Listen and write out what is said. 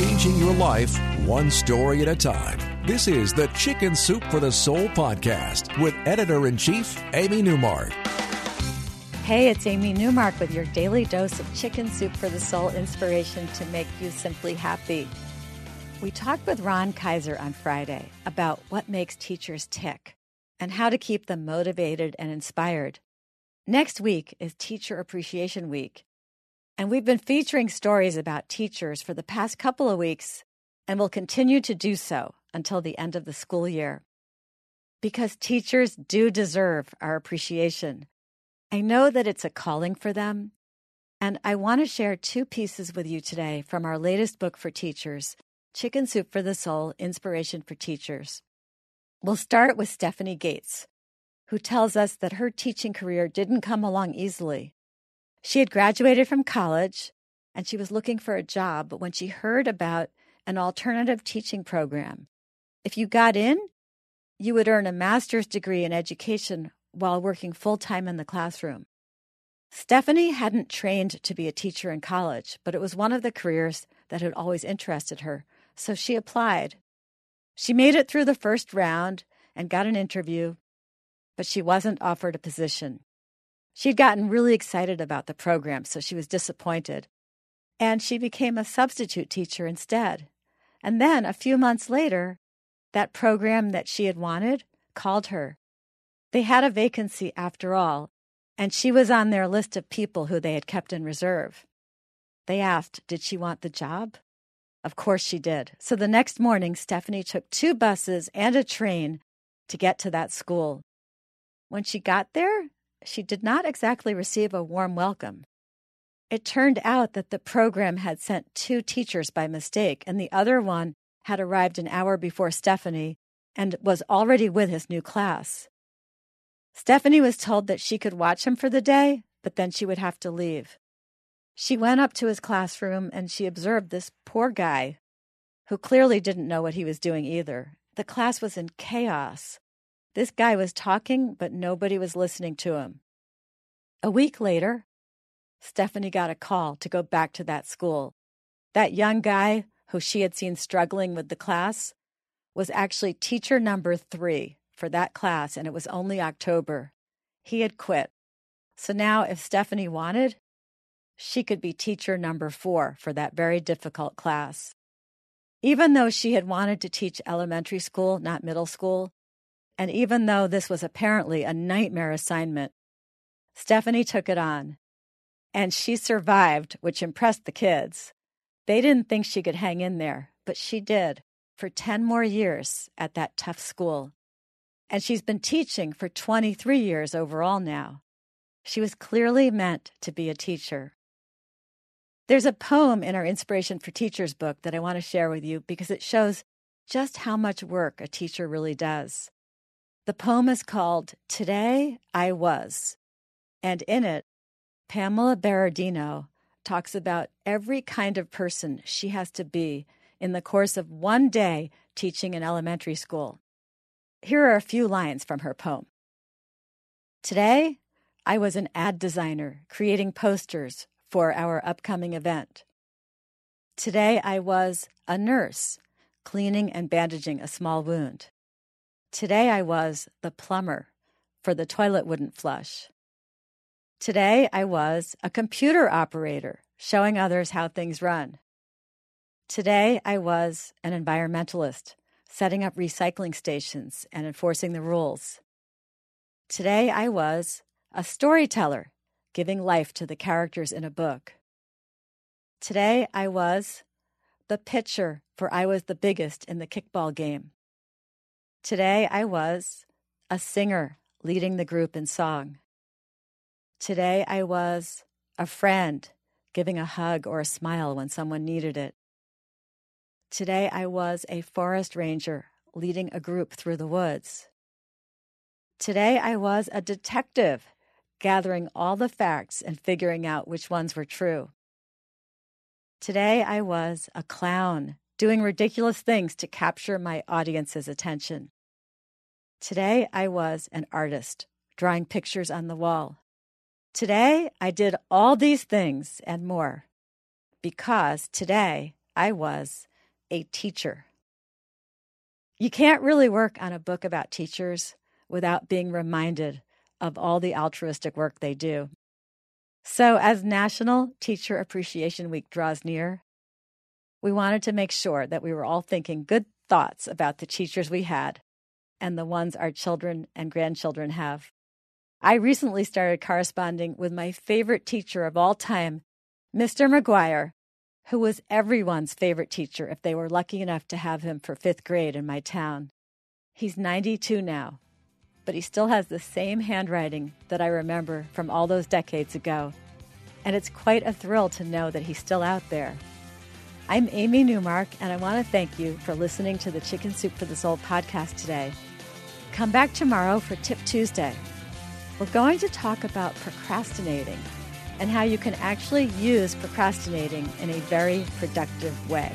changing your life one story at a time. This is the Chicken Soup for the Soul podcast with editor in chief, Amy Newmark. Hey, it's Amy Newmark with your daily dose of chicken soup for the soul inspiration to make you simply happy. We talked with Ron Kaiser on Friday about what makes teachers tick and how to keep them motivated and inspired. Next week is Teacher Appreciation Week, and we've been featuring stories about teachers for the past couple of weeks and will continue to do so until the end of the school year. Because teachers do deserve our appreciation. I know that it's a calling for them, and I want to share two pieces with you today from our latest book for teachers Chicken Soup for the Soul Inspiration for Teachers. We'll start with Stephanie Gates, who tells us that her teaching career didn't come along easily. She had graduated from college and she was looking for a job, when she heard about an alternative teaching program, if you got in, you would earn a master's degree in education while working full time in the classroom. Stephanie hadn't trained to be a teacher in college, but it was one of the careers that had always interested her, so she applied. She made it through the first round and got an interview, but she wasn't offered a position. She'd gotten really excited about the program, so she was disappointed. And she became a substitute teacher instead. And then, a few months later, that program that she had wanted called her. They had a vacancy after all, and she was on their list of people who they had kept in reserve. They asked, Did she want the job? Of course she did. So the next morning, Stephanie took two buses and a train to get to that school. When she got there, she did not exactly receive a warm welcome. It turned out that the program had sent two teachers by mistake, and the other one had arrived an hour before Stephanie and was already with his new class. Stephanie was told that she could watch him for the day, but then she would have to leave. She went up to his classroom and she observed this poor guy who clearly didn't know what he was doing either. The class was in chaos. This guy was talking, but nobody was listening to him. A week later, Stephanie got a call to go back to that school. That young guy who she had seen struggling with the class was actually teacher number three for that class, and it was only October. He had quit. So now, if Stephanie wanted, she could be teacher number four for that very difficult class. Even though she had wanted to teach elementary school, not middle school, and even though this was apparently a nightmare assignment, Stephanie took it on. And she survived, which impressed the kids. They didn't think she could hang in there, but she did for 10 more years at that tough school. And she's been teaching for 23 years overall now. She was clearly meant to be a teacher. There's a poem in our Inspiration for Teachers book that I want to share with you because it shows just how much work a teacher really does. The poem is called Today I Was, and in it, Pamela Berardino talks about every kind of person she has to be in the course of one day teaching in elementary school. Here are a few lines from her poem. Today, I was an ad designer creating posters for our upcoming event. Today, I was a nurse cleaning and bandaging a small wound. Today I was the plumber, for the toilet wouldn't flush. Today I was a computer operator, showing others how things run. Today I was an environmentalist, setting up recycling stations and enforcing the rules. Today I was a storyteller, giving life to the characters in a book. Today I was the pitcher, for I was the biggest in the kickball game. Today I was a singer leading the group in song. Today I was a friend giving a hug or a smile when someone needed it. Today I was a forest ranger leading a group through the woods. Today I was a detective gathering all the facts and figuring out which ones were true. Today I was a clown doing ridiculous things to capture my audience's attention. Today I was an artist, drawing pictures on the wall. Today I did all these things and more because today I was a teacher. You can't really work on a book about teachers without being reminded of all the altruistic work they do. So, as National Teacher Appreciation Week draws near, we wanted to make sure that we were all thinking good thoughts about the teachers we had and the ones our children and grandchildren have. I recently started corresponding with my favorite teacher of all time, Mr. McGuire, who was everyone's favorite teacher if they were lucky enough to have him for fifth grade in my town. He's 92 now, but he still has the same handwriting that I remember from all those decades ago. And it's quite a thrill to know that he's still out there. I'm Amy Newmark, and I want to thank you for listening to the Chicken Soup for the Soul podcast today. Come back tomorrow for Tip Tuesday. We're going to talk about procrastinating and how you can actually use procrastinating in a very productive way.